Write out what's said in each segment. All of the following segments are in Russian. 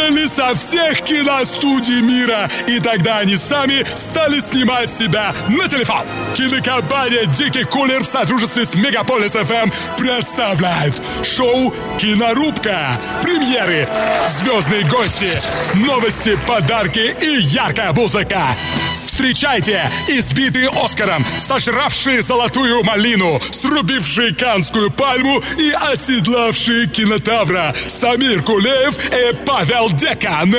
продали со всех киностудий мира, и тогда они сами стали снимать себя на телефон. Кинокомпания «Дикий кулер» в сотрудничестве с Мегаполис ФМ представляет шоу «Кинорубка». Премьеры, звездные гости, новости, подарки и яркая музыка. Встречайте избитые Оскаром, сожравшие золотую малину, срубившие канскую пальму и оседлавшие кинотавра Самир Кулеев и Павел Декан.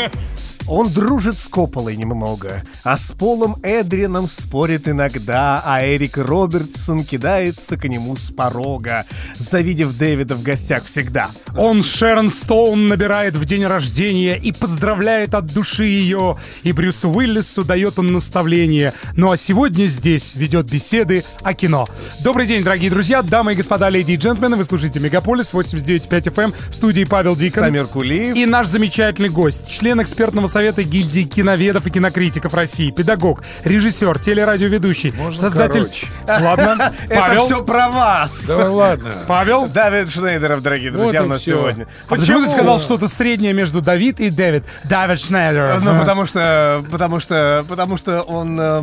Он дружит с Копполой немного, а с Полом Эдрином спорит иногда, а Эрик Робертсон кидается к нему с порога, завидев Дэвида в гостях всегда. Он Шерон Стоун набирает в день рождения и поздравляет от души ее, и Брюсу Уиллису дает он наставление. Ну а сегодня здесь ведет беседы о кино. Добрый день, дорогие друзья, дамы и господа, леди и джентльмены, вы слушаете Мегаполис 89.5 FM эм в студии Павел Дикон. Самир Кулиев. И наш замечательный гость, член экспертного совета гильдии киноведов и кинокритиков России, педагог, режиссер, телерадиоведущий, Можно создатель... короче. Ладно, Это Павел. все про вас. Да ладно. Павел. Давид Шнейдеров, дорогие друзья, Вот у нас сегодня. А почему ты сказал что-то среднее между Давид и Дэвид? Давид Шнайдер. Ну, потому что, потому что, потому что он, э,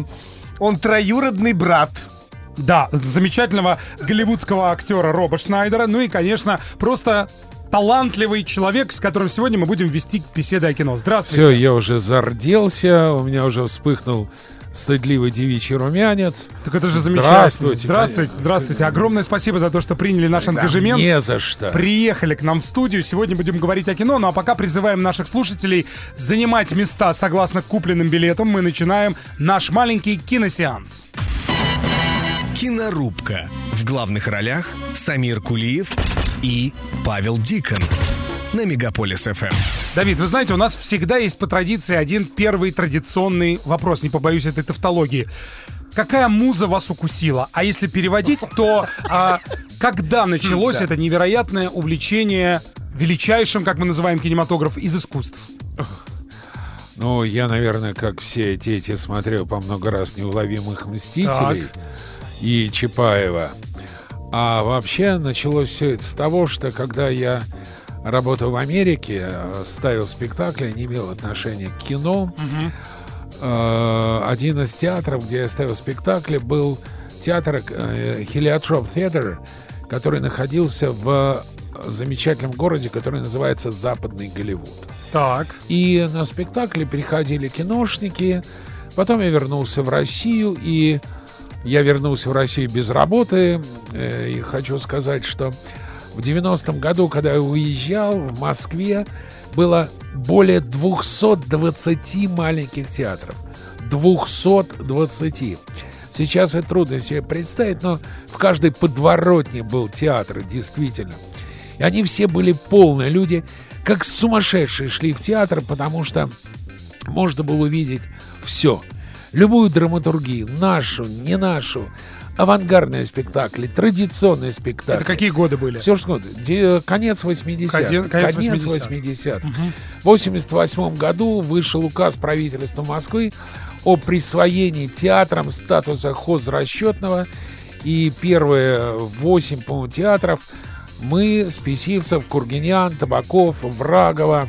он троюродный брат. Да, замечательного голливудского актера Роба Шнайдера. Ну и, конечно, просто талантливый человек, с которым сегодня мы будем вести беседы о кино. Здравствуйте. Все, я уже зарделся, у меня уже вспыхнул стыдливый девичий румянец. Так это же замечательно. Здравствуйте. Здравствуйте, здравствуйте. Огромное спасибо за то, что приняли наш ангажемент. Не за что. Приехали к нам в студию. Сегодня будем говорить о кино, ну а пока призываем наших слушателей занимать места согласно купленным билетам. Мы начинаем наш маленький киносеанс. Кинорубка. В главных ролях Самир Кулиев и Павел Дикон. На Мегаполис ФМ. Давид, вы знаете, у нас всегда есть по традиции один первый традиционный вопрос, не побоюсь этой тавтологии. Какая муза вас укусила? А если переводить, то а, когда началось это невероятное увлечение величайшим, как мы называем кинематограф, из искусств? Ну, я, наверное, как все дети, смотрел по много раз «Неуловимых мстителей» и Чапаева. А вообще началось все это с того, что когда я работал в Америке, э, ставил спектакли, не имел отношения к кино, э, один из театров, где я ставил спектакли, был театр э, Heliotrope Theater, который находился в замечательном городе, который называется Западный Голливуд. Так. И на спектакли приходили киношники. Потом я вернулся в Россию, и я вернулся в Россию без работы. Э, И хочу сказать, что в 90-м году, когда я уезжал, в Москве было более 220 маленьких театров. 220. Сейчас это трудно себе представить, но в каждой подворотне был театр, действительно. И они все были полные. Люди как сумасшедшие шли в театр, потому что можно было увидеть все. Любую драматургию, нашу, не нашу, авангардные спектакли, традиционные спектакли. Это какие годы были? Все что. Де- Конец 80-х. Конец- конец 80-х. В 88 году вышел указ правительства Москвы о присвоении театрам статуса хозрасчетного. И первые восемь, по-моему, театров мы, Списивцев, Кургинян, Табаков, Врагова,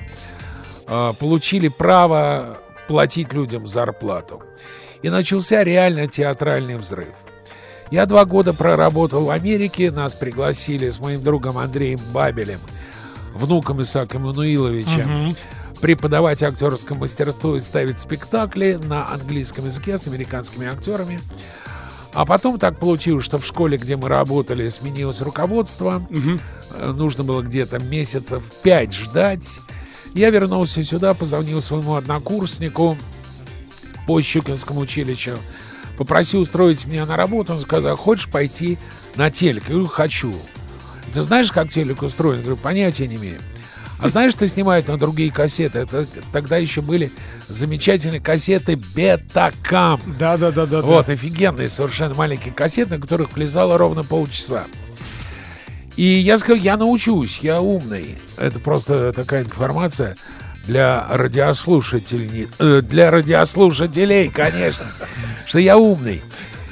э, получили право платить людям зарплату. И начался реально театральный взрыв. Я два года проработал в Америке, нас пригласили с моим другом Андреем Бабелем, внуком Исаака Мануиловича, преподавать актерское мастерство и ставить спектакли на английском языке с американскими актерами. А потом так получилось, что в школе, где мы работали, сменилось руководство. Э, Нужно было где-то месяцев пять ждать. Я вернулся сюда, позвонил своему однокурснику по Щукинскому училищу. Попросил устроить меня на работу. Он сказал, хочешь пойти на телек? Я говорю, хочу. Ты знаешь, как телек устроен? Я говорю, понятия не имею. А знаешь, что снимают на другие кассеты? Это, тогда еще были замечательные кассеты Бетакам. Да, да, да, да. Вот, офигенные совершенно маленькие кассеты, на которых влезало ровно полчаса. И я сказал, я научусь, я умный. Это просто такая информация для радиослушателей, э, для радиослушателей, конечно, что я умный.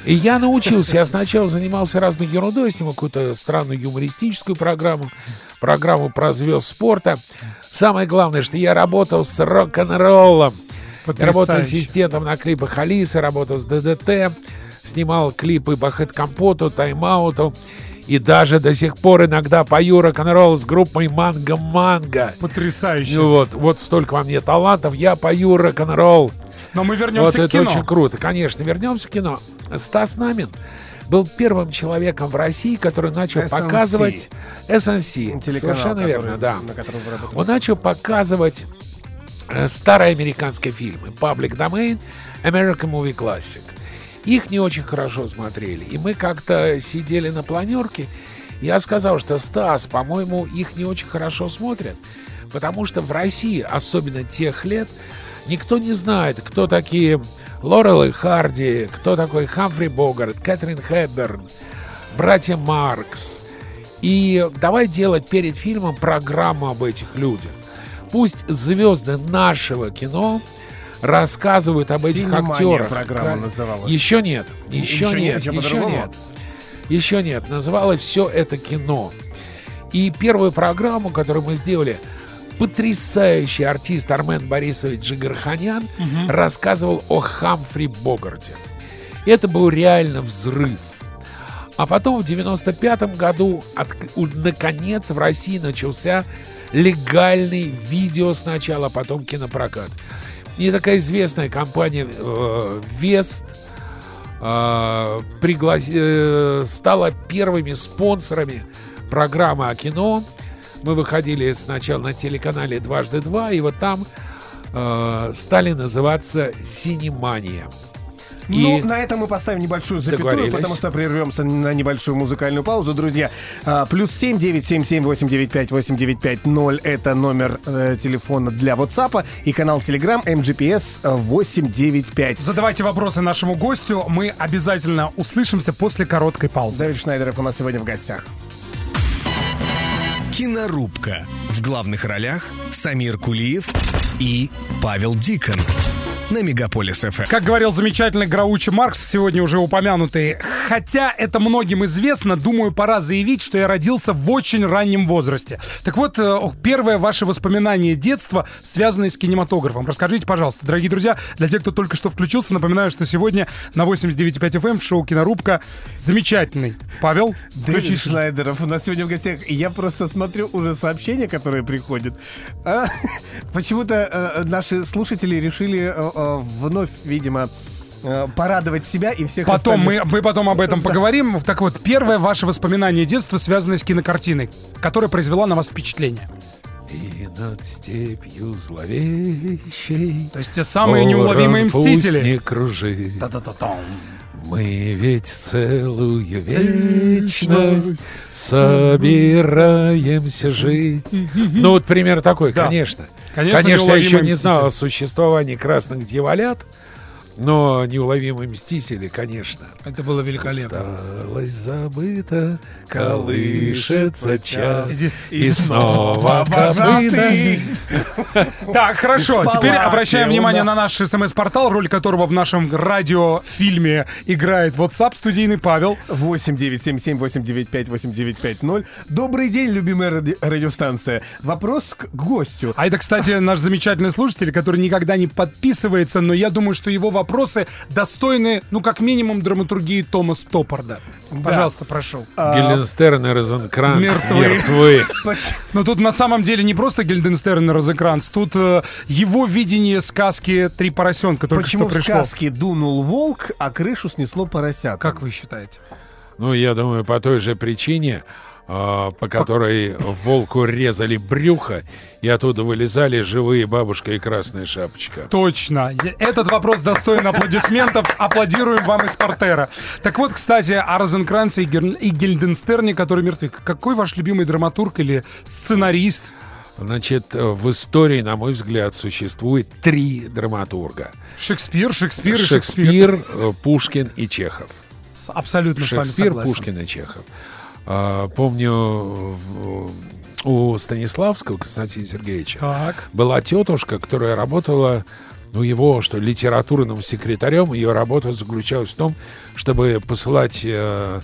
И я научился. Я сначала занимался разной ерундой, снимал какую-то странную юмористическую программу. программу про звезд спорта. Самое главное, что я работал с рок-н-роллом. Работал ассистентом на клипах Алисы, работал с ДДТ, снимал клипы по Хэт Компоту, Тайм-ауту. И даже до сих пор иногда пою рок-н-ролл с группой Манго Манго. Потрясающе. Ну вот, вот столько во мне талантов, я пою рок-н-ролл. Но мы Вот вернемся к это кино. очень круто. Конечно, вернемся к кино. Стас Намин был первым человеком в России, который начал SNC. показывать SNC. Телеканал, Совершенно который- верно, да. на. Он начал показывать э, старые американские фильмы. Public Domain, American Movie Classic. Их не очень хорошо смотрели. И мы как-то сидели на планерке. Я сказал, что Стас, по-моему, их не очень хорошо смотрят. Потому что в России, особенно тех лет, никто не знает, кто такие Лорел и Харди, кто такой Хамфри Богарт, Кэтрин Хэбберн, братья Маркс. И давай делать перед фильмом программу об этих людях. Пусть звезды нашего кино рассказывают об этих «Синемания» актерах. программа Как- называлась. Еще нет, еще, Еще нет, нет, еще нет. Еще нет. Называлось все это кино. И первую программу, которую мы сделали, потрясающий артист Армен Борисович Джигарханян рассказывал о Хамфри Богарте. Это был реально взрыв. А потом в 95 году от- у- наконец в России начался легальный видео сначала, а потом кинопрокат. И такая известная компания э, Вест э, приглас- э, стала первыми спонсорами программы о кино. Мы выходили сначала на телеканале «Дважды два», и вот там э, стали называться «Синемания». Ну, И- на этом мы поставим небольшую запятую, потому что прервемся на небольшую музыкальную паузу. Друзья, а, плюс семь девять семь семь восемь девять пять восемь девять пять ноль это номер э, телефона для WhatsApp и канал Telegram MGPS 895. Задавайте вопросы нашему гостю. Мы обязательно услышимся после короткой паузы. Давид Шнайдеров у нас сегодня в гостях. Кинорубка. В главных ролях Самир Кулиев и Павел Дикон. На Мегаполис ФМ. Как говорил замечательный Граучи Маркс, сегодня уже упомянутый, хотя это многим известно, думаю, пора заявить, что я родился в очень раннем возрасте. Так вот, э, первое ваше воспоминание детства, связанное с кинематографом. Расскажите, пожалуйста, дорогие друзья, для тех, кто только что включился, напоминаю, что сегодня на 89.5 FM в шоу «Кинорубка» замечательный. Павел, Дэвид. Шнайдеров у нас сегодня в гостях. И я просто смотрю уже сообщения, которые приходят. А, Почему-то э, наши слушатели решили э, вновь, видимо, э, порадовать себя и всех Потом остальных. мы, мы потом об этом поговорим. Так вот, первое ваше воспоминание детства, связанное с кинокартиной, которая произвела на вас впечатление. И над степью зловещей То есть те самые неуловимые мстители. не кружит. Та-та-та-там. Мы ведь целую вечность собираемся жить. Ну вот пример такой, Да. конечно. Конечно, Конечно, я еще не знал о существовании красных дьяволят, но неуловимые мстители, конечно. Это было великолепно. Осталось забыто, колышется час. Здесь И снова Вожатый. Так, хорошо. Теперь обращаем внимание на наш смс-портал, роль которого в нашем радиофильме играет WhatsApp студийный Павел. 8 977 895 8950. Добрый день, любимая ради- радиостанция. Вопрос к гостю. А это, кстати, наш замечательный слушатель, который никогда не подписывается, но я думаю, что его вопросы достойны, ну, как минимум, драматургии Томаса Топпарда. Пожалуйста, прошу. Гильденстерн и Розенкранц Мертвы. мертвы. Но тут на самом деле не просто Гильденстерн и Розекранц, тут э, его видение сказки «Три поросенка» только Почему что в пришло. сказке дунул волк, а крышу снесло поросят? Как вы считаете? Ну, я думаю, по той же причине, а, по которой волку резали брюхо, и оттуда вылезали живые бабушка и красная шапочка. Точно. Этот вопрос достоин аплодисментов. Аплодируем вам из портера. Так вот, кстати, о Розенкранце и, Гер- и Гильденстерне, которые мертвы. Какой ваш любимый драматург или сценарист? Значит, в истории, на мой взгляд, существует три драматурга. Шекспир, Шекспир и Шекспир. Шекспир, э, Пушкин и Чехов. Абсолютно с вами Шекспир, согласен. Пушкин и Чехов. А, Помню, у Станиславского Константина Сергеевича Так. была тетушка, которая работала, ну, его, что, литературным секретарем. Ее работа заключалась в том, чтобы посылать э,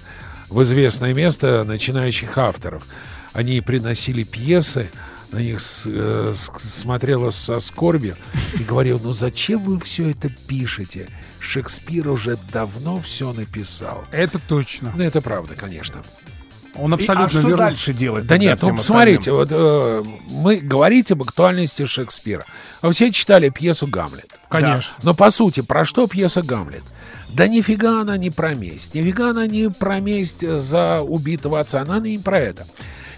в известное место начинающих авторов. они приносили пьесы, на них с- э, с- смотрела со скорбью и говорил, ну зачем вы все это пишете? Шекспир уже давно все написал. Это точно. Ну, это правда, конечно. Он И- абсолютно а что верно. дальше делать? Да нет, ну остальным? вот э, мы говорите об актуальности Шекспира. А все читали пьесу «Гамлет». Конечно. Но по сути, про что пьеса «Гамлет»? Да нифига она не про месть. Нифига она не про месть за убитого отца. Она не про это.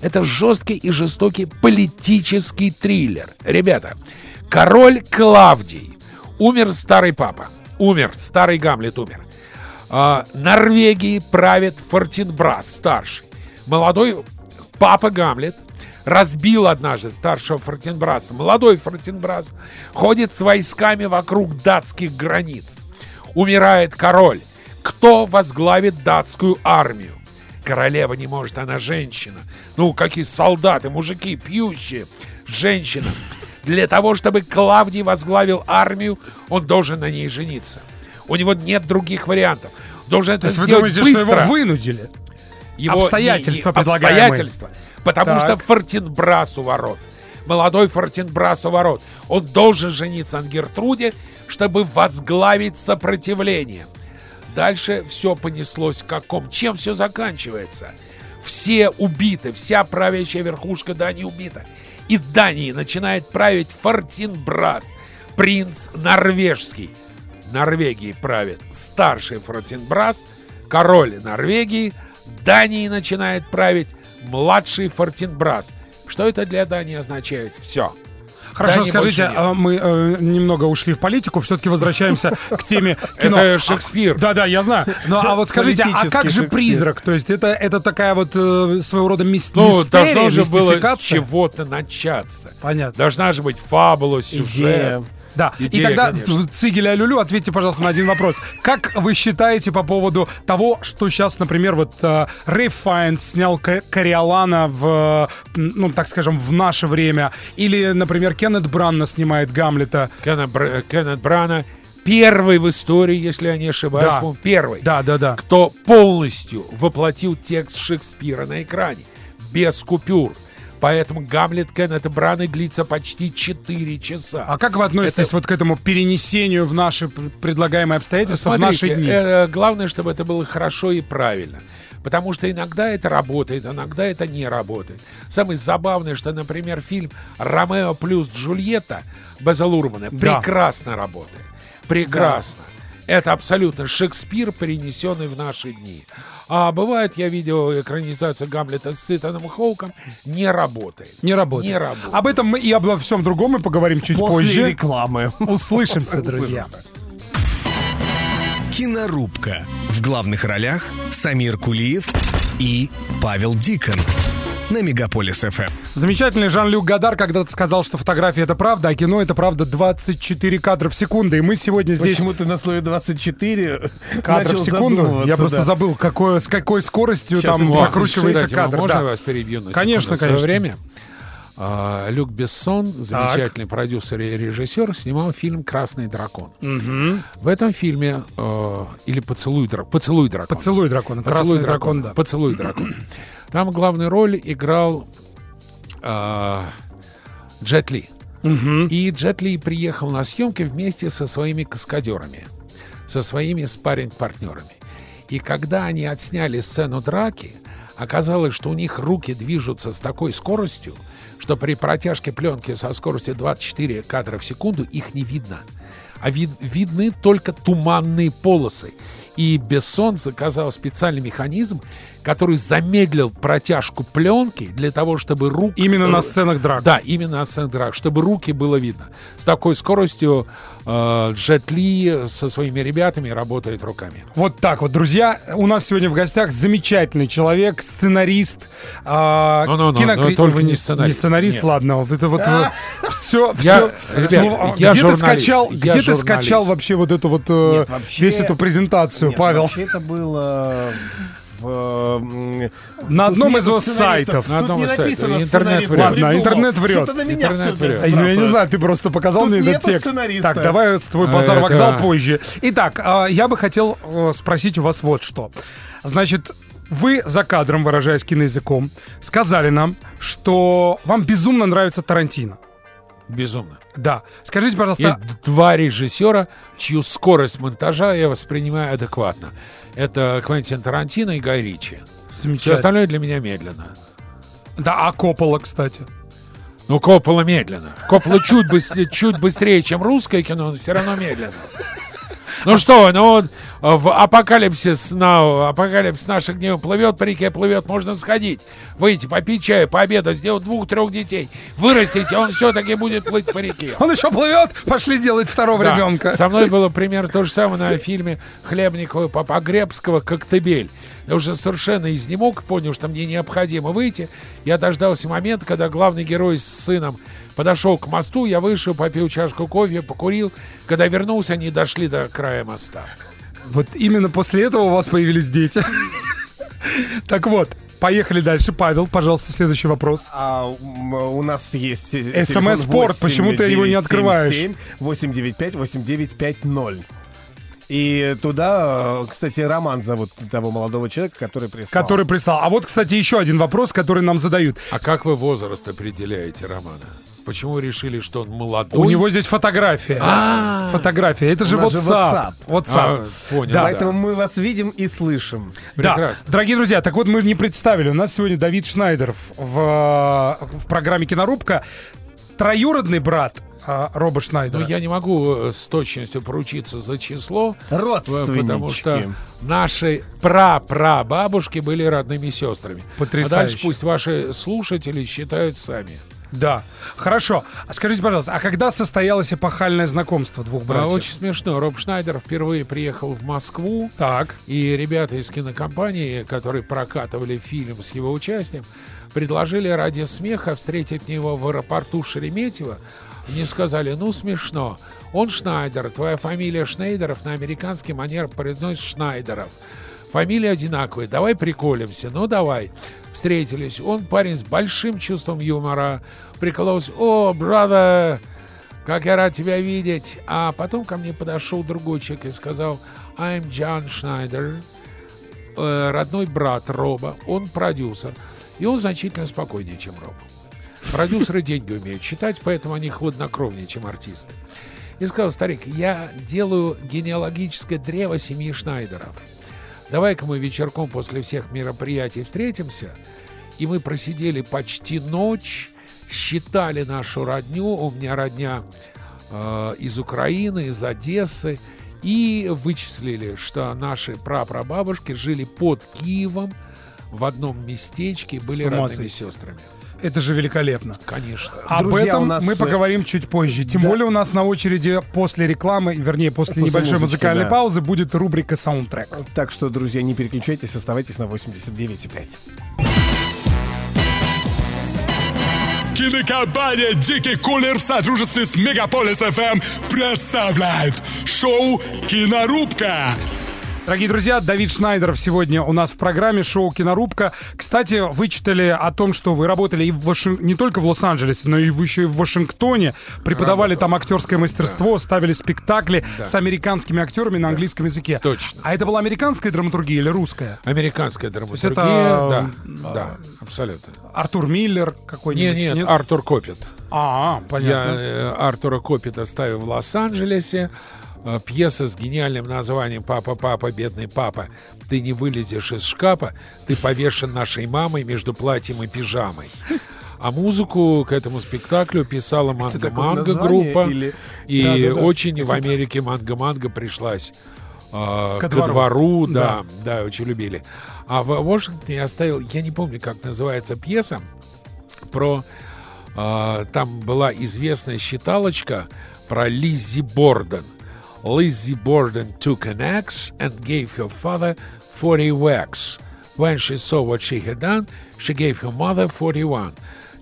Это жесткий и жестокий политический триллер. Ребята, король Клавдий. Умер старый папа. Умер. Старый Гамлет умер. А, Норвегией правит Фортинбрас, старший. Молодой папа Гамлет разбил однажды старшего Фортинбраса. Молодой Фортинбрас ходит с войсками вокруг датских границ. Умирает король. Кто возглавит датскую армию? Королева не может, она женщина. Ну, какие солдаты, мужики, пьющие. Женщина. Для того, чтобы Клавдий возглавил армию, он должен на ней жениться. У него нет других вариантов. Должен это То есть вы сделать думаете, что быстро. его вынудили? Его- Обстоятельства не- не-. Обстоятельства. Потому Так. что Фортинбрас у ворот. Молодой Фортинбрас у ворот. Он должен жениться на Гертруде, чтобы возглавить сопротивление. Дальше все понеслось каком. Чем все заканчивается? Все убиты, вся правящая верхушка Дании убита. И Дании начинает править Фортинбрас, принц норвежский. Норвегии правит старший Фортинбрас, король Норвегии. Дании начинает править младший Фортинбрас. Что это для Дании означает? Все. Хорошо, Дании скажите, а мы э, немного ушли в политику, все-таки возвращаемся к теме кино. Это Шекспир. Да, да, я знаю. Ну, а вот скажите, а как же призрак? То есть это, это такая вот э, своего рода Ну, мистерия, должно же было с чего-то начаться. Понятно. Должна же быть фабула, сюжет. Идея. Да, и Идея, тогда конечно. Цигеля Люлю, ответьте, пожалуйста, на один вопрос. Как вы считаете по поводу того, что сейчас, например, вот э, Файнс снял Кориолана в, э, ну, так скажем, в наше время, или, например, Кеннет Бранна снимает Гамлета. Кеннет, Бр- Кеннет Брана первый в истории, если я не ошибаюсь, Да. первый, Да, да, да. кто полностью воплотил текст Шекспира на экране, без купюр. Поэтому Гамлет Кеннета Брана длится почти 4 часа. А как вы относитесь Это- вот к этому перенесению в наши пр- предлагаемые обстоятельства в Смотрите, наши дни? э, главное, чтобы это было хорошо и правильно. Потому что иногда это работает, иногда это не работает. Самое забавное, что, например, фильм «Ромео плюс Джульетта» Беза Лурмана Да. прекрасно работает. Прекрасно. Это абсолютно Шекспир, перенесенный в наши дни. А бывает, я видел экранизацию Гамлета с Итаном Хоуком, не работает. Не работает. Не работает. Об этом мы и обо всем другом мы поговорим чуть После позже. рекламы. Услышимся, друзья. Кинорубка. В главных ролях Самир Кулиев и Павел Дикон. На Мегаполис ФМ. Замечательный Жан-Люк Гадар когда-то сказал, что фотография это правда, а кино это правда 24 кадра в секунду. И мы сегодня здесь Почему ты на слове 24 кадров начал в секунду. Я просто да. забыл, какое, с какой скоростью Сейчас, там прокручивается кстати, кадр. Можно да. я вас перебью на Конечно, секунду? В свое конечно. время а, Люк Бессон, замечательный продюсер и режиссер, снимал фильм «Красный дракон». В этом фильме э, или «Поцелуй, дракона», «Поцелуй дракона». Поцелуй дракона. «Поцелуй Красный дракон, да. «Поцелуй дракона». Там главную роль играл а, Джет Ли. И Джет Ли приехал на съемки вместе со своими каскадерами, со своими спарринг-партнерами. И когда они отсняли сцену драки, оказалось, что у них руки движутся с такой скоростью, что при протяжке пленки со скоростью 24 кадра в секунду их не видно. А вид- видны только туманные полосы. И Бессон заказал специальный механизм, который замедлил протяжку пленки для того, чтобы руки... Именно на сценах драк. Да, именно на сценах драк, чтобы руки было видно. С такой скоростью э, Джет Ли со своими ребятами работает руками. Вот так вот, друзья. У нас сегодня в гостях замечательный человек, сценарист. а, Ну-ну-ну, кинокри- но только не сценарист. Не сценарист, Нет. ладно. Вот это вот все, Я- все. ребят, я где ты скачал, где ты скачал вообще вот эту вот э, весь эту презентацию, Нет, Павел? это было в... м, На тут одном из его сайтов. На одном из сайтов. Интернет врет. Ладно, интернет врет. Что-то на меня Интернет врет. Ну, я не знаю, ты просто показал Тут мне этот текст. сценариста. Так, давай твой А, базар вокзал это- позже. Итак, а, я бы хотел э, спросить у вас вот что. Значит, Вы за кадром, выражаясь киноязыком, сказали нам, что вам безумно нравится Тарантино. Безумно. Да. Скажите, пожалуйста, Есть два режиссера, чью скорость монтажа я воспринимаю адекватно. Это Квентин Тарантино и Гай Ричи. Все остальное для меня медленно. Да, а Коппола, кстати. Ну, Коппола медленно. Коппола чуть быстрее, чуть быстрее, чем русское кино, но все равно медленно. Ну что, ну вот в апокалипсис на апокалипсис наших дней плывет по реке, плывет, можно сходить, выйти, попить чаю, пообедать, сделать двух-трех детей, вырастить, он все-таки будет плыть по реке. Он еще плывет, пошли делать второго Да. ребенка. Со мной было примерно то же самое на фильме Хлебникова Погребского «Коктебель». Я уже совершенно изнемог, понял, что мне необходимо выйти. Я дождался момента, когда главный герой с сыном подошел к мосту, я вышел, попил чашку кофе, покурил. Когда вернулся, они дошли до края моста. Вот именно после этого у вас появились дети. Так вот, поехали дальше. Павел, пожалуйста, следующий вопрос. А у нас есть э, SMS телефон Спорт, почему ты его не открываешь? 895-8950. И туда, э, кстати, Роман зовут того молодого человека, который прислал. Который прислал. А вот, кстати, еще один вопрос, который нам задают. А как вы возраст определяете, Романа? Почему решили, что он молодой? У него здесь фотография. А, Фотография. Это же WhatsApp. WhatsApp. а, понял. Да. Поэтому мы вас видим и слышим. Да, Прекрасно. дорогие друзья, так вот мы не представили. У нас сегодня Давид Шнайдер в, в программе «Кинорубка». Троюродный брат э, Роба Шнайдера. Ну, я не могу э, с точностью поручиться за число, э, Родственнички. потому что наши пра-пра-бабушки были родными сестрами. Потрясающе. А дальше пусть ваши слушатели считают сами. Да. Хорошо. А скажите, пожалуйста, а когда состоялось эпохальное знакомство двух А, братьев? очень смешно. Роб Шнайдер впервые приехал в Москву, Так. и ребята из кинокомпании, которые прокатывали фильм с его участием, предложили ради смеха встретить его в аэропорту Шереметьево. Они сказали, ну смешно, он Шнайдер, твоя фамилия Шнейдеров на американский манер произносит Шнайдеров. Фамилия одинаковая, давай приколимся, ну давай. Встретились, он парень с большим чувством юмора, прикололся, о, брата, как я рад тебя видеть. А потом ко мне подошел другой человек и сказал, I'm John Schneider, э, родной брат Роба, он продюсер. И он значительно спокойнее, чем Роб. Продюсеры деньги умеют считать, поэтому они хладнокровнее, чем артисты. И сказал, старик, я делаю генеалогическое древо семьи Шнайдеров. Давай-ка мы вечерком после всех мероприятий встретимся. И мы просидели почти ночь, считали нашу родню. У меня родня э, из Украины, из Одессы. И вычислили, что наши прапрабабушки жили под Киевом в одном местечке, были родными сестрами. Это же великолепно. Конечно. Об Друзья, этом нас, мы э, поговорим чуть позже. Тем да. более у нас на очереди после рекламы, вернее, после, После небольшой музычки, музыкальной да. паузы будет рубрика «Саундтрек». Так что, друзья, не переключайтесь, оставайтесь на 89,5. Кинокомпания «Дикий кулер» в сотрудничестве с Мегаполис ФМ представляет шоу «Кинорубка». Дорогие друзья, Давид Шнайдеров сегодня у нас в программе шоу «Кинорубка». Кстати, вычитали о том, что вы работали и в Вашин- не только в Лос-Анджелесе, но и вы еще и в Вашингтоне. Преподавали там актерское мастерство, ставили спектакли с американскими актерами на английском языке. Точно. А это была американская драматургия или русская? Американская драматургия. это, Да, да, абсолютно. Артур Миллер какой-нибудь? Нет, нет, Артур Копит. А, Я понятно. э, Артура Копита ставил в Лос-Анджелесе. Э, Пьеса с гениальным названием «Папа, папа, бедный папа, ты не вылезешь из шкафа, ты повешен нашей мамой между платьем и пижамой». А музыку к этому спектаклю писала название группа. или- И Да-да-да. очень в Америке Манго-Манго пришлась э, Ко ко, двору. двору, да, да, очень любили. А в Вашингтоне я оставил, я не помню, как называется пьеса, про а, там была известная считалочка про Лиззи Борден. Lizzie Borden took an axe and gave her father 40 whacks. When she saw what she had done, she gave her mother 41.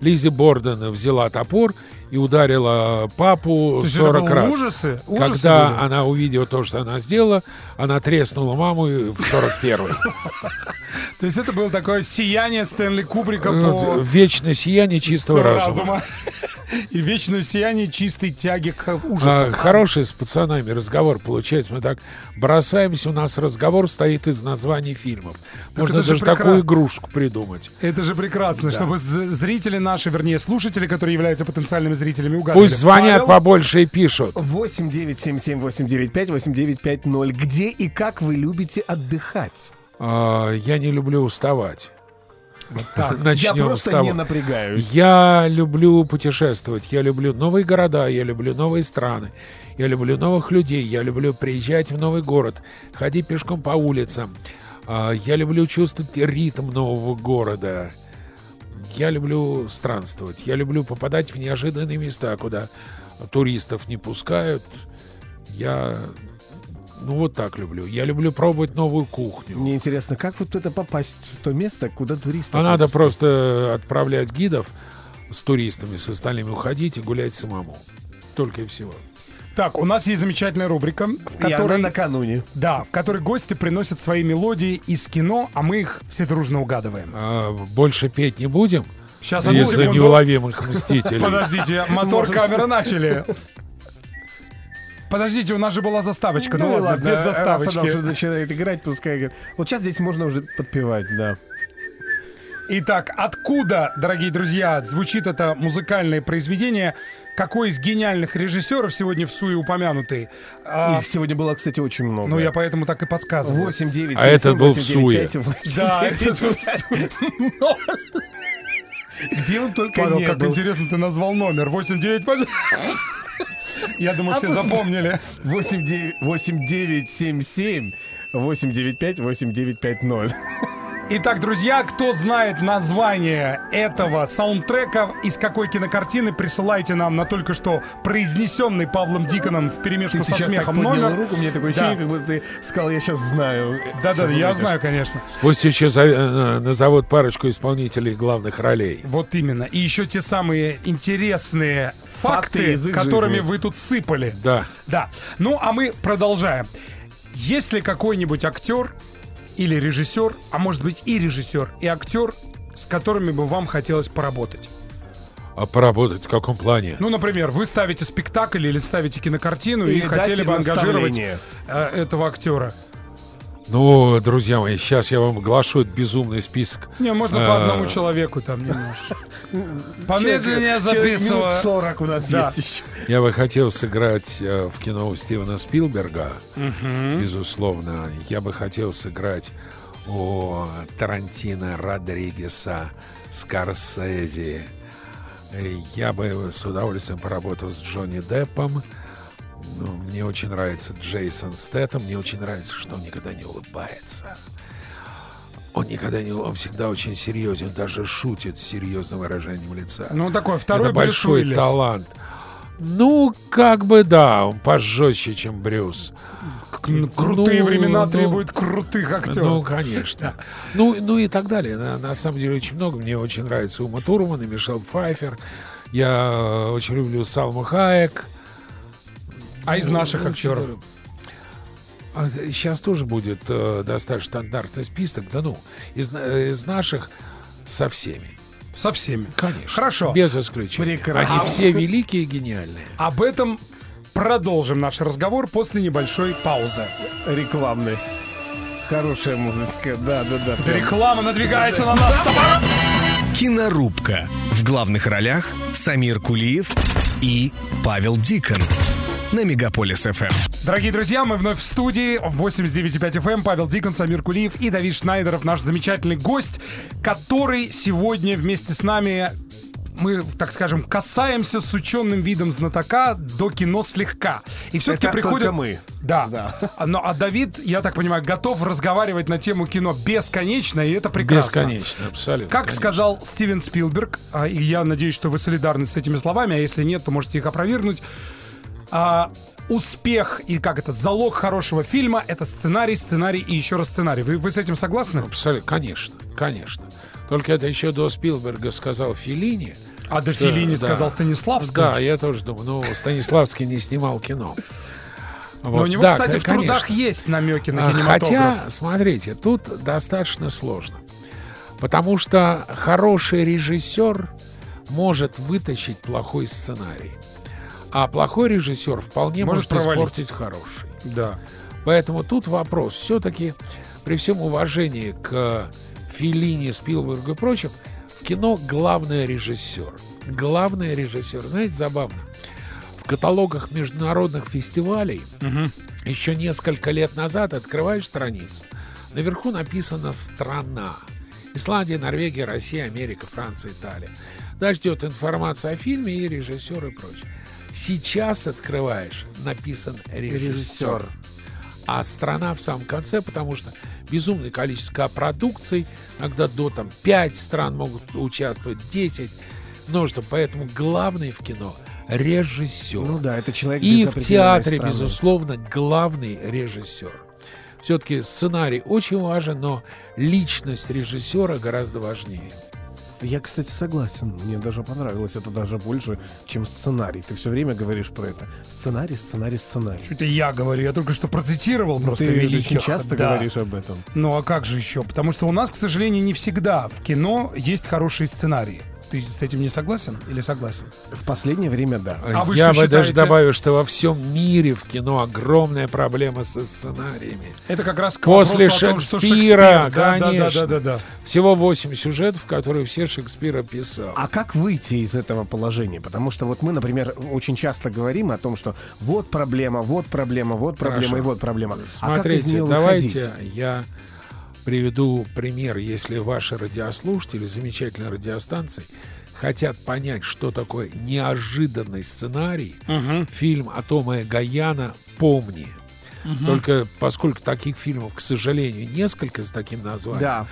Лиззи Борден взяла топор и ударила папу То есть это 40 было раз. ужасы? Ужасы Когда были? она увидела то, что она сделала, она треснула маму в 41 То есть это было такое сияние Стэнли Кубрика Ну, по... Вечное сияние чистого разума. И вечное сияние чистой тяги к А, ужасам. хороший с пацанами разговор получается. Мы так бросаемся, у нас разговор стоит из названий фильмов. Можно даже прекра- такую игрушку придумать. Это же прекрасно, чтобы зрители наши, вернее, слушатели, которые являются потенциальными зрителями, угадывали. Пусть звонят Павел, побольше и пишут. 8 9 7 7 8 9 5 8 9 5 0. Где и как вы любите отдыхать? А, я не люблю уставать. Я Начнем просто с того. не напрягаюсь. Я люблю путешествовать, я люблю новые города, я люблю новые страны, я люблю новых людей, я люблю приезжать в новый город, ходить пешком по улицам. А, Я люблю чувствовать ритм нового города. Я люблю странствовать, я люблю попадать в неожиданные места, куда туристов не пускают. Я, ну вот так люблю. Я люблю пробовать новую кухню. Мне интересно, как вот это попасть в то место, куда туристы... А надо просто отправлять гидов с туристами, с остальными уходить и гулять самому. Только и всего. Так, у нас есть замечательная рубрика, в И она которой, накануне. да, в которой гости приносят свои мелодии из кино, а мы их все дружно угадываем. А, больше петь не будем Сейчас, одну из-за секунду. неуловимых мстителей. Подождите, мотор камеры начали. Подождите, у нас же была заставочка. Ну, и ладно, без раз она заставочки. уже начинает играть, пускай играет. Вот сейчас здесь можно уже подпевать, да. Итак, откуда, дорогие друзья, звучит это музыкальное произведение? Какой из гениальных режиссеров сегодня в Суе упомянутый? А, Их сегодня было, кстати, очень много. ну, я поэтому так и подсказываю. 8 9 А это был в Суе. Да, это в Где он только Павел, не как был. интересно ты назвал номер. 89, пожалуйста. Я думаю, все А запомнили. 8 9 8 9 7 7 8 9 5 8 9 5 0. Итак, друзья, кто знает название этого саундтрека, из какой кинокартины, присылайте нам на только что произнесенный Павлом Диконом в перемешку Ты со так смехом поднял номер. руку, мне такое Да. ощущение, как будто ты сказал, я сейчас знаю. Да-да, я знаю, конечно. Пусть еще за- э, назовут парочку исполнителей главных ролей. Вот именно. И еще те самые интересные Факты факты, которыми жизни. вы тут сыпали. Да. Да. Ну, а мы продолжаем. Есть ли какой-нибудь актер или режиссер, а может быть и режиссер, и актер, с которыми бы вам хотелось поработать? А поработать в каком плане? Ну, например, вы ставите спектакль или ставите кинокартину Или и хотели бы ангажировать э, этого актера. Ну, друзья мои, сейчас я вам оглашу этот безумный список. Не, можно по одному человеку там немножко. Помедленнее человек Минут записываю. 40 у нас есть еще. Я бы хотел сыграть э, в кино у Стивена Спилберга, безусловно. Я бы хотел сыграть у Тарантино, Родригеса, Скорсезе. Э, Я бы с удовольствием поработал с Джонни Деппом. Ну, мне очень нравится Джейсон Стэттем. Мне очень нравится, что он никогда не улыбается. Он никогда не... Он всегда очень серьезен, даже шутит с серьезным выражением лица. Ну, такой второй Это Брюс большой Уиллис. талант. Ну, как бы да, он пожестче, чем Брюс. К- н- Крутые Ну, времена ну, требуют крутых актеров. Ну, конечно. Ну, ну и так далее. На, на самом деле очень много. Мне очень нравится Ума Турман и Мишел Пфайфер. Я э, очень люблю Салму Хаек. А из наших актеров? сейчас тоже будет э, достаточно стандартный список. Да ну, из, э, из наших со всеми. Со всеми. Конечно. Хорошо. Без исключения. Прекрасно. Они все великие и гениальные. Об этом продолжим наш разговор после небольшой паузы. Рекламный. Хорошая музычка, да, да, да. прям. Реклама надвигается на нас. Кинорубка. В главных ролях Самир Кулиев и Павел Дикон. На Мегаполис ФМ. Дорогие друзья, мы вновь в студии 89.5 FM. Павел Дикон, Самир Кулиев и Давид Шнайдеров, наш замечательный гость, который сегодня вместе с нами мы, так скажем, касаемся с ученым видом знатока до кино слегка. И все-таки приходит... мы. Да. Да. А, Но, а Давид, я так понимаю, готов разговаривать на тему кино бесконечно, и это прекрасно. Бесконечно, абсолютно. Как конечно. сказал Стивен Спилберг, а, и я надеюсь, что вы солидарны с этими словами, а если нет, то можете их опровергнуть. А, успех и как это залог хорошего фильма это сценарий, сценарий и еще раз сценарий. Вы, вы с этим согласны? Абсолютно, конечно, конечно. Только это еще до Спилберга сказал Филини. А до Филини да. сказал Станиславский. Да, я тоже думаю, ну, Станиславский не снимал кино. Но Вот, у него, да, кстати, к- в трудах конечно. есть намеки на А, кинематограф. Хотя, смотрите, тут достаточно сложно. Потому что хороший режиссер может вытащить плохой сценарий. А плохой режиссер вполне Может может, провалить. испортить хороший. Да. Поэтому тут вопрос. Все-таки при всем уважении к Филини, Спилбергу и прочим, в кино главный режиссер. Главный режиссер. Знаете, забавно. В каталогах международных фестивалей еще несколько лет назад открываешь страницу. Наверху написано «Страна». Исландия, Норвегия, Россия, Америка, Франция, Италия. Дальше идет информация о фильме и режиссер и прочее. Сейчас открываешь, написан режиссер. А страна в самом конце, потому что безумное количество продукций, иногда до там 5 стран могут участвовать, 10, множество. Поэтому главный в кино – режиссер. Ну да, это человек И в театре, страны. безусловно, главный режиссер. Все-таки сценарий очень важен, но личность режиссера гораздо важнее. Я, кстати, согласен. Мне даже понравилось это даже больше, чем сценарий. Ты все время говоришь про это. Сценарий, сценарий, сценарий. Чуть ли я говорю, я только что процитировал просто Ты великих. очень часто Да. говоришь об этом. Ну а как же еще? Потому что у нас, к сожалению, не всегда в кино есть хорошие сценарии. Ты с этим не согласен или согласен? В последнее время, да. А вы Я бы даже считаете? добавил, что во всем мире в кино огромная проблема со сценариями. Это как раз к После о том, что Шекспира, Шекспир, да, да, конечно. да, да, да, да. Всего 8 сюжетов, которые все Шекспира писал. А как выйти из этого положения? Потому что вот мы, например, очень часто говорим о том, что вот проблема, вот проблема, вот проблема Хорошо. и вот проблема. а как из Смотрите, нее давайте выходить? я приведу пример. Если ваши радиослушатели замечательной радиостанции хотят понять, что такое неожиданный сценарий, фильм о Тома Гаяна «Помни». Только поскольку таких фильмов, к сожалению, несколько с таким названием, Да.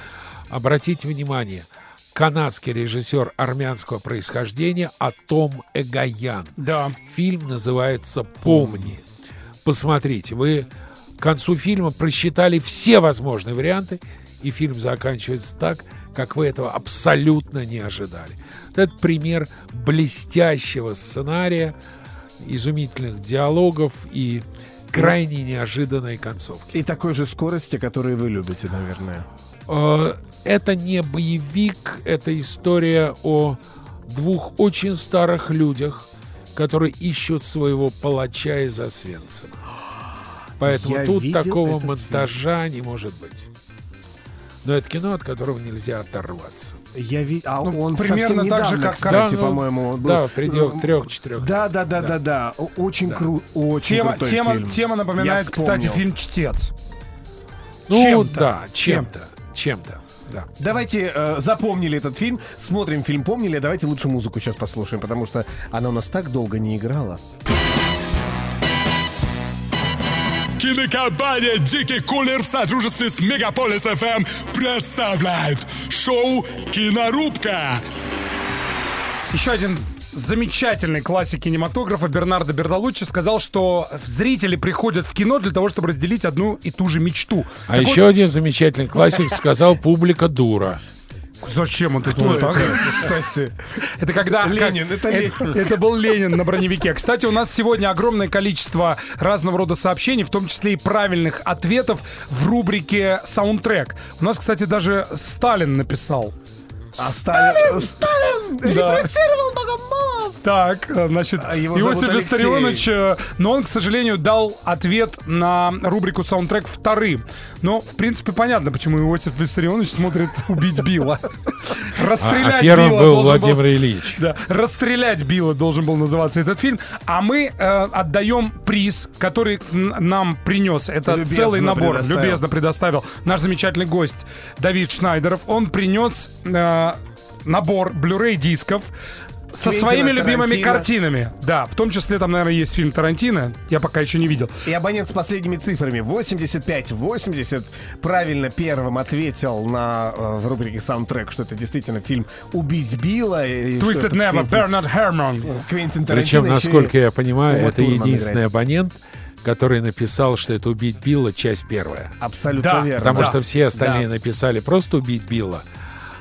обратите внимание, канадский режиссер армянского происхождения Атом Эгаян. Да. Фильм называется «Помни». Посмотрите, вы к концу фильма просчитали все возможные варианты, и фильм заканчивается так, как вы этого абсолютно не ожидали. Вот Это пример блестящего сценария, изумительных диалогов и крайне неожиданной концовки. И такой же скорости, которую вы любите, наверное. Э, Это не боевик, это история о двух очень старых людях, которые ищут своего палача из Освенцима. Поэтому Я тут такого монтажа не может быть. Но это кино, от которого нельзя оторваться. Я ви... А Ну, он примерно так же, как кстати, Да, ну, по-моему, был. Да, в пределах трех-четырех. Да, да, да, да, да. Очень круто, очень Тема, крутой тема, фильм. тема напоминает, кстати, фильм «Чтец». Ну чем-то. да, чем-то, чем-то. Да. Давайте э, запомнили этот фильм, смотрим фильм «Помнили», давайте лучше музыку сейчас послушаем, потому что она у нас так долго не играла. Кинокомпания «Дикий кулер» в сотрудничестве с Мегаполис ФМ представляет шоу «Кинорубка». Еще один замечательный классик кинематографа Бернардо Бердолуччи сказал, что зрители приходят в кино для того, чтобы разделить одну и ту же мечту. А Так еще один замечательный классик сказал «Публика дура». Зачем он вот так? Кстати, Это когда... Ленин, как- это Ленин. это был Ленин на броневике. Кстати, у нас сегодня огромное количество разного рода сообщений, в том числе и правильных ответов в рубрике «Саундтрек». У нас, кстати, даже Сталин написал. а Сталин... Сталин Да. репрессировал! Так, э, значит, А его Иосиф. Виссарионович, э, но он, к сожалению, дал ответ на рубрику «Саундтрек» вторым. Но, в принципе, понятно, почему Иосиф Виссарионович смотрит «Убить Билла». А, Расстрелять а первым Билла был Владимир Ильич. Да, «Расстрелять Билла» должен был называться этот фильм. А мы э, отдаем приз, который нам принес. Это Любезно целый набор, предоставил. любезно предоставил наш замечательный гость Давид Шнайдеров. Он принес э, набор Blu-ray дисков со Квентина своими любимыми Тарантино. картинами. Да, в том числе там, наверное, есть фильм Тарантино. Я пока еще не видел. И абонент с последними цифрами 85-80 правильно первым ответил на э, в рубрике саундтрек, что это действительно фильм «Убить Билла». и Twisted Never, Квентин- Бернард Херман. Квентин Причем, Тарантино и насколько я понимаю, Ума это Турман единственный играет. абонент, который написал, что это «Убить Билла» часть первая. Абсолютно Да, верно. Потому да. что все остальные Да. написали просто «Убить Билла».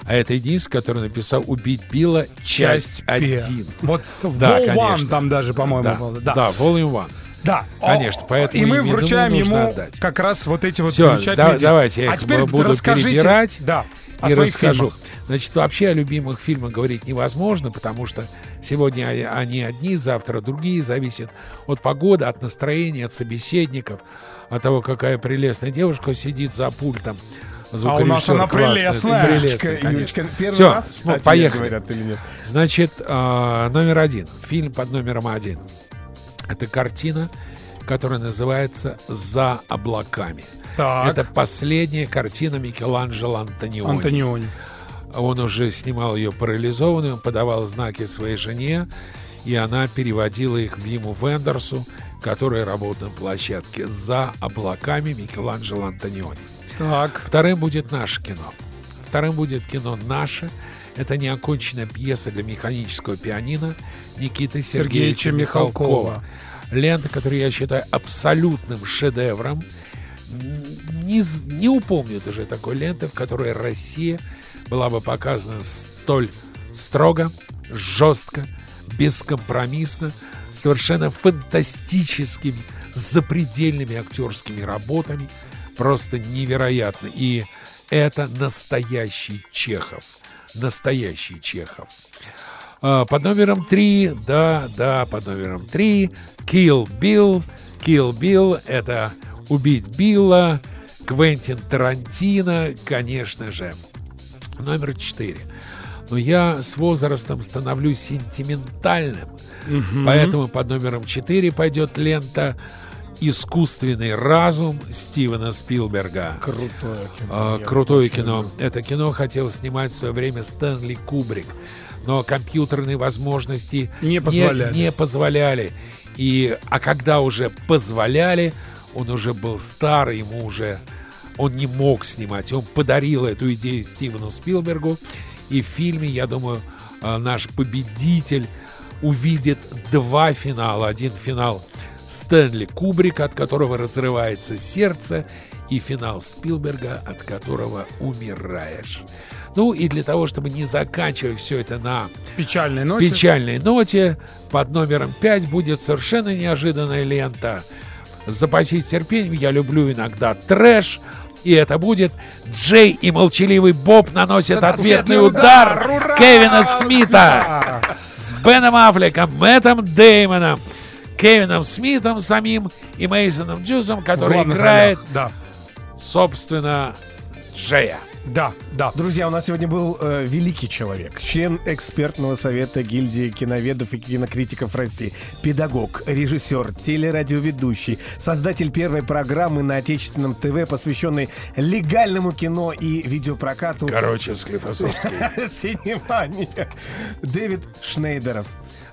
А это единственный, который написал «Убить Билла. Часть Пе- 1». Вот Да, Vol One конечно. там даже, по-моему, Да, был. да, Volume One. Да, Конечно, поэтому и мы вручаем ему отдать. как раз вот эти вот Всё, замечательные. да- давайте я а теперь буду расскажите, перебирать да, о и своих расскажу. фильмах. Значит, вообще о любимых фильмах говорить невозможно, потому что сегодня они одни, завтра другие, зависит от погоды, от настроения, от собеседников, от того, какая прелестная девушка сидит за пультом. А у нас она прелестная. прелестная, Юлечка, первый Всё, раз, кстати, поехали. говорят или нет? Значит, а, номер один. Фильм под номером один. Это картина, которая называется «За облаками». Так, Это последняя картина Микеланджело Антониони. Антониони. Он уже снимал ее парализованную, подавал знаки своей жене, и она переводила их Виму Вендерсу, который работал на площадке «За облаками» Микеланджело Антониони. Так, Вторым будет наше кино. Вторым будет кино «Наше». Это неоконченная пьеса для механического пианино Никиты Сергеевича, Сергеевича Михалкова. Лента, которую я считаю абсолютным шедевром. Не, не упомню даже такой ленты, в которой Россия была бы показана столь строго, жестко, бескомпромиссно, совершенно фантастическими, запредельными актерскими работами. Просто невероятно. И это настоящий Чехов. Настоящий Чехов. А, Под номером три, да, да, под номером три, Kill Bill. Kill Bill — это «Убить Билла», Квентин Тарантино, конечно же. Номер четыре. Но я с возрастом становлюсь сентиментальным, поэтому под номером четыре пойдет лента «Искусственный разум» Стивена Спилберга. Крутое кино. А, крутое кино. Это кино хотел снимать в свое время Стэнли Кубрик, но компьютерные возможности Не позволяли. Не, позволяли. И, а когда уже позволяли, он уже был стар, ему уже он не мог снимать. Он подарил эту идею Стивену Спилбергу. И в фильме, я думаю, а, наш победитель увидит два финала. Один финал Стэнли Кубрика, от которого разрывается сердце, и финал Спилберга, от которого умираешь. Ну и для того, чтобы не заканчивать все это на печальной ноте. печальной ноте, под номером 5 будет совершенно неожиданная лента. Запасись терпением, я люблю иногда трэш, и это будет Джей и молчаливый Боб наносят ответный удар Ура! Кевина Смита с Беном Аффлеком, Мэттом Деймоном, Кевином Смитом самим и Мейсоном В который играет. Да, собственно, Джея. Да, да. Друзья, у нас сегодня был э, великий человек, член экспертного совета гильдии киноведов и кинокритиков России, педагог, режиссер, телерадиоведущий, создатель первой программы на отечественном ТВ, посвященной легальному кино и видеопрокату. Короче, Склифосовский. Синемания. Дэвид Шнейдеров.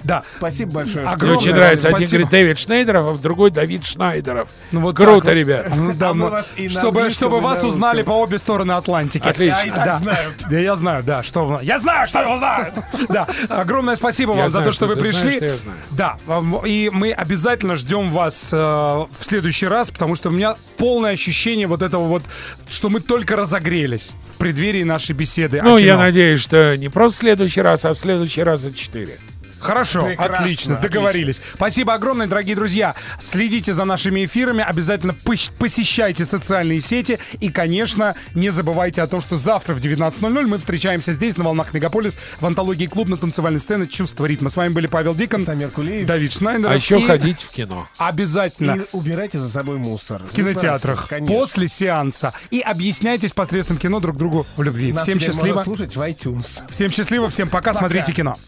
Да. Спасибо большое. Мне Огромное очень нравится. Один спасибо. говорит Дэвид Шнейдеров, а другой Давид Шнайдеров. Ну, вот Круто, ребят. Ну, да, А мы вас чтобы, чтобы вас узнали по обе стороны Атлантики. Отлично. Я и так Да. знаю. Да, я знаю, да, что вы- Я знаю, что его знают. Да, огромное спасибо Я вам за то, что вы пришли. я. Да, и мы обязательно ждем вас э, в следующий раз, потому что у меня полное ощущение вот этого вот, что мы только разогрелись в преддверии нашей беседы. Ну, я надеюсь, что не просто в следующий раз, а в следующий раз за четыре. Хорошо, Прекрасно, отлично, договорились. Спасибо огромное, дорогие друзья. Следите за нашими эфирами, обязательно посещайте социальные сети и, конечно, не забывайте о том, что завтра в 19.00 мы встречаемся здесь, на волнах Мегаполис, в антологии клуб на танцевальной сцене «Чувство ритма». С вами были Павел Дикон, Самир Кулиев. Давид Шнайдер. А еще ходить в кино. Обязательно. И убирайте за собой мусор. в кинотеатрах Конечно. после сеанса и объясняйтесь посредством кино друг другу в любви. Нас всем счастливо, можно слушать в iTunes. всем счастливо, всем пока, смотрите кино.